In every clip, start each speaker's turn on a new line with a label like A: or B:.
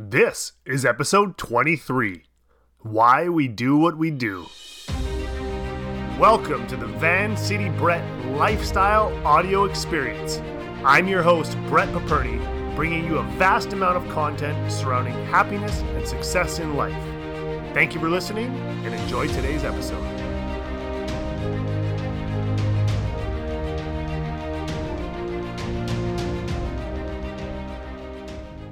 A: This is episode 23 Why We Do What We Do. Welcome to the Van City Brett Lifestyle Audio Experience. I'm your host, Brett Paperny, bringing you a vast amount of content surrounding happiness and success in life. Thank you for listening and enjoy today's episode.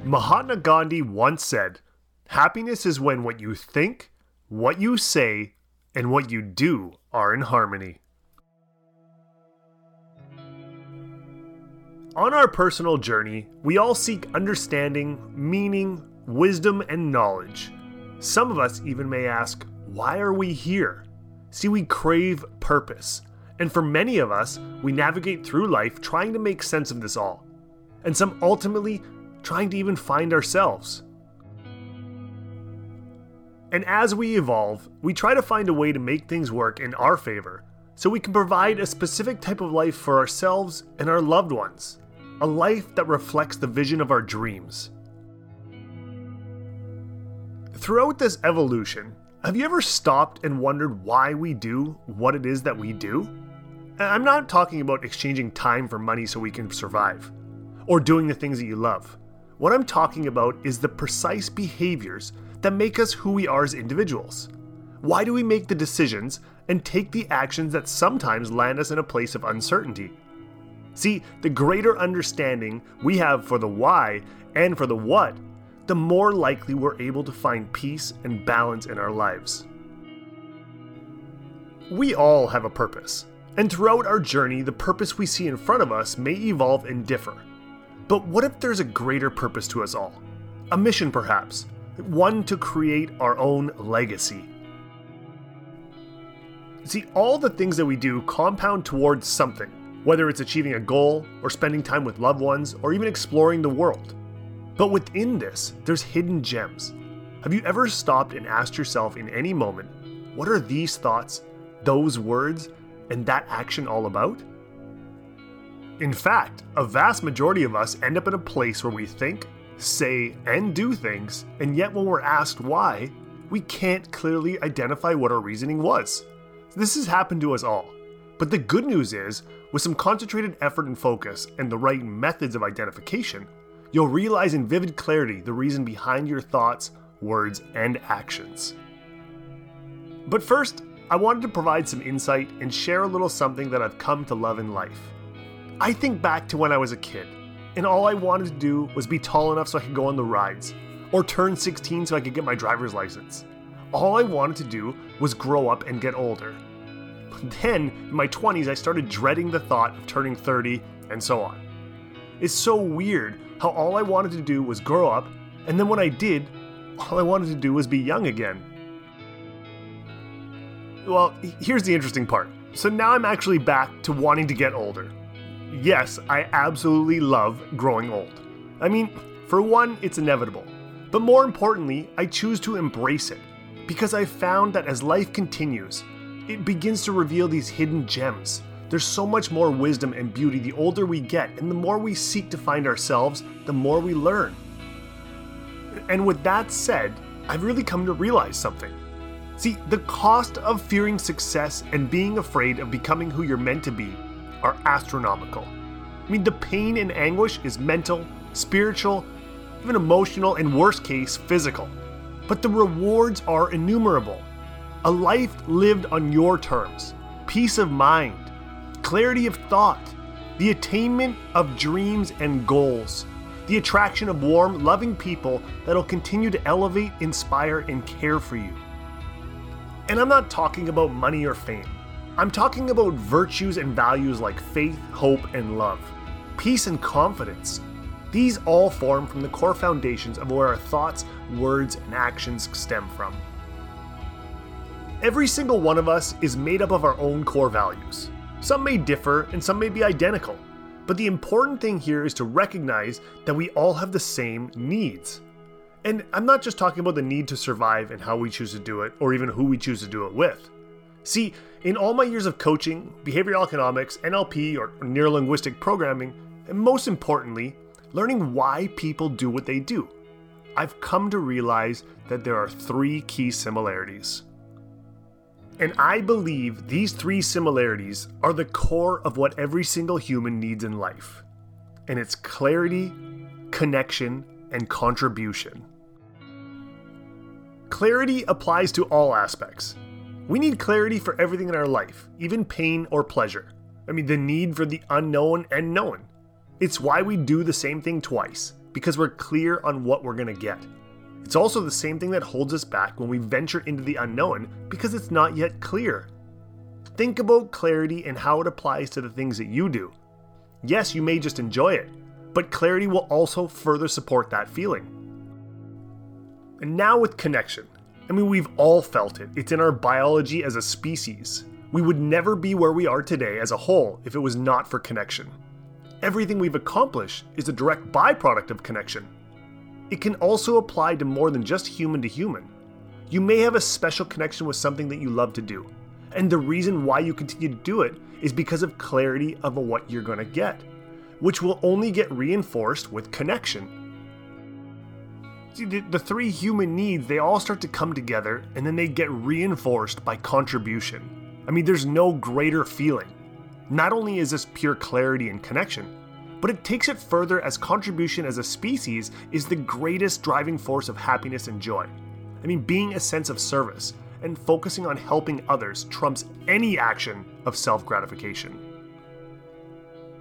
A: Mahatma Gandhi once said, Happiness is when what you think, what you say, and what you do are in harmony. On our personal journey, we all seek understanding, meaning, wisdom, and knowledge. Some of us even may ask, Why are we here? See, we crave purpose. And for many of us, we navigate through life trying to make sense of this all. And some ultimately trying to even find ourselves. And as we evolve, we try to find a way to make things work in our favor so we can provide a specific type of life for ourselves and our loved ones. A life that reflects the vision of our dreams. Throughout this evolution, have you ever stopped and wondered why we do what it is that we do? I'm not talking about exchanging time for money so we can survive, or doing the things that you love. What I'm talking about is the precise behaviors that make us who we are as individuals. Why do we make the decisions and take the actions that sometimes land us in a place of uncertainty? See, the greater understanding we have for the why and for the what, the more likely we're able to find peace and balance in our lives. We all have a purpose, and throughout our journey, the purpose we see in front of us may evolve and differ. But what if there's a greater purpose to us all? A mission, perhaps, one to create our own legacy. See, all the things that we do compound towards something, whether it's achieving a goal, or spending time with loved ones, or even exploring the world. But within this, there's hidden gems. Have you ever stopped and asked yourself in any moment, what are these thoughts, those words, and that action all about? In fact, a vast majority of us end up in a place where we think, say, and do things, and yet when we're asked why, we can't clearly identify what our reasoning was. This has happened to us all. But the good news is, with some concentrated effort and focus and the right methods of identification, you'll realize in vivid clarity the reason behind your thoughts, words, and actions. But first, I wanted to provide some insight and share a little something that I've come to love in life. I think back to when I was a kid, and all I wanted to do was be tall enough so I could go on the rides, or turn 16 so I could get my driver's license. All I wanted to do was grow up and get older. But then, in my 20s, I started dreading the thought of turning 30, and so on. It's so weird how all I wanted to do was grow up, and then when I did, all I wanted to do was be young again. Well, here's the interesting part. So now I'm actually back to wanting to get older yes, I absolutely love growing old. I mean, for one, it's inevitable. But more importantly, I choose to embrace it because I've found that as life continues, it begins to reveal these hidden gems. There's so much more wisdom and beauty the older we get, and the more we seek to find ourselves, the more we learn. And with that said, I've really come to realize something. See, the cost of fearing success and being afraid of becoming who you're meant to be are astronomical. I mean, the pain and anguish is mental, spiritual, even emotional, and worst case, physical. But the rewards are innumerable. A life lived on your terms, peace of mind, clarity of thought, the attainment of dreams and goals, the attraction of warm, loving people that'll continue to elevate, inspire, and care for you. And I'm not talking about money or fame. I'm talking about virtues and values like faith, hope, and love, peace and confidence. These all form from the core foundations of where our thoughts, words, and actions stem from. Every single one of us is made up of our own core values. Some may differ and some may be identical, but the important thing here is to recognize that we all have the same needs. And I'm not just talking about the need to survive and how we choose to do it, or even who we choose to do it with. See, in all my years of coaching, behavioral economics, NLP, or neuro linguistic programming, and most importantly, learning why people do what they do. I've come to realize that there are three key similarities. And I believe these three similarities are the core of what every single human needs in life. And it's clarity, connection, and contribution. Clarity applies to all aspects. We need clarity for everything in our life, even pain or pleasure. I mean, the need for the unknown and known. It's why we do the same thing twice, because we're clear on what we're going to get. It's also the same thing that holds us back when we venture into the unknown, because it's not yet clear. Think about clarity and how it applies to the things that you do. Yes, you may just enjoy it, but clarity will also further support that feeling. And now with connection. I mean, we've all felt it. It's in our biology as a species. We would never be where we are today as a whole if it was not for connection. Everything we've accomplished is a direct byproduct of connection. It can also apply to more than just human to human. You may have a special connection with something that you love to do, and the reason why you continue to do it is because of clarity of what you're going to get, which will only get reinforced with connection the, the three human needs, they all start to come together and then they get reinforced by contribution. I mean, there's no greater feeling. Not only is this pure clarity and connection, but it takes it further as contribution as a species is the greatest driving force of happiness and joy. I mean, being a sense of service and focusing on helping others trumps any action of self gratification.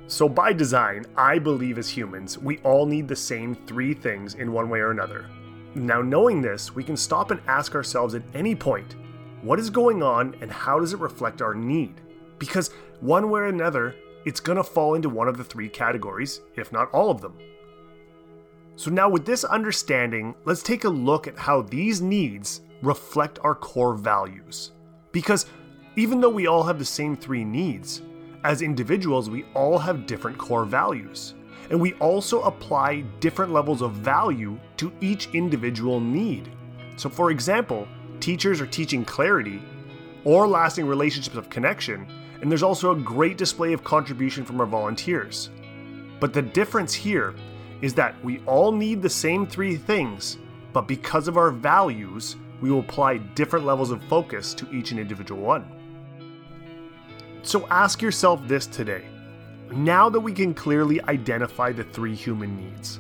A: So, by design, I believe as humans, we all need the same three things in one way or another. Now, knowing this, we can stop and ask ourselves at any point what is going on and how does it reflect our need? Because one way or another, it's going to fall into one of the three categories, if not all of them. So, now with this understanding, let's take a look at how these needs reflect our core values. Because even though we all have the same three needs, as individuals, we all have different core values. And we also apply different levels of value to each individual need. So, for example, teachers are teaching clarity or lasting relationships of connection, and there's also a great display of contribution from our volunteers. But the difference here is that we all need the same three things, but because of our values, we will apply different levels of focus to each and individual one. So ask yourself this today. Now that we can clearly identify the three human needs,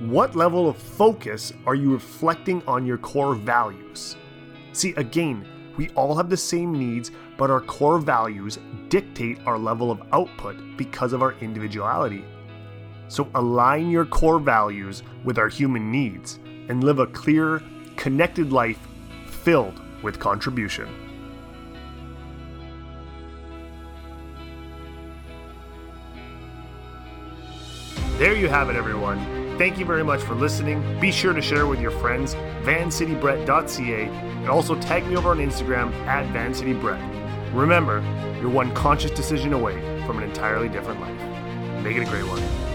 A: what level of focus are you reflecting on your core values? See, again, we all have the same needs, but our core values dictate our level of output because of our individuality. So align your core values with our human needs and live a clear, connected life filled with contribution. There you have it, everyone. Thank you very much for listening. Be sure to share with your friends, vancitybrett.ca, and also tag me over on Instagram at vancitybrett. Remember, you're one conscious decision away from an entirely different life. Make it a great one.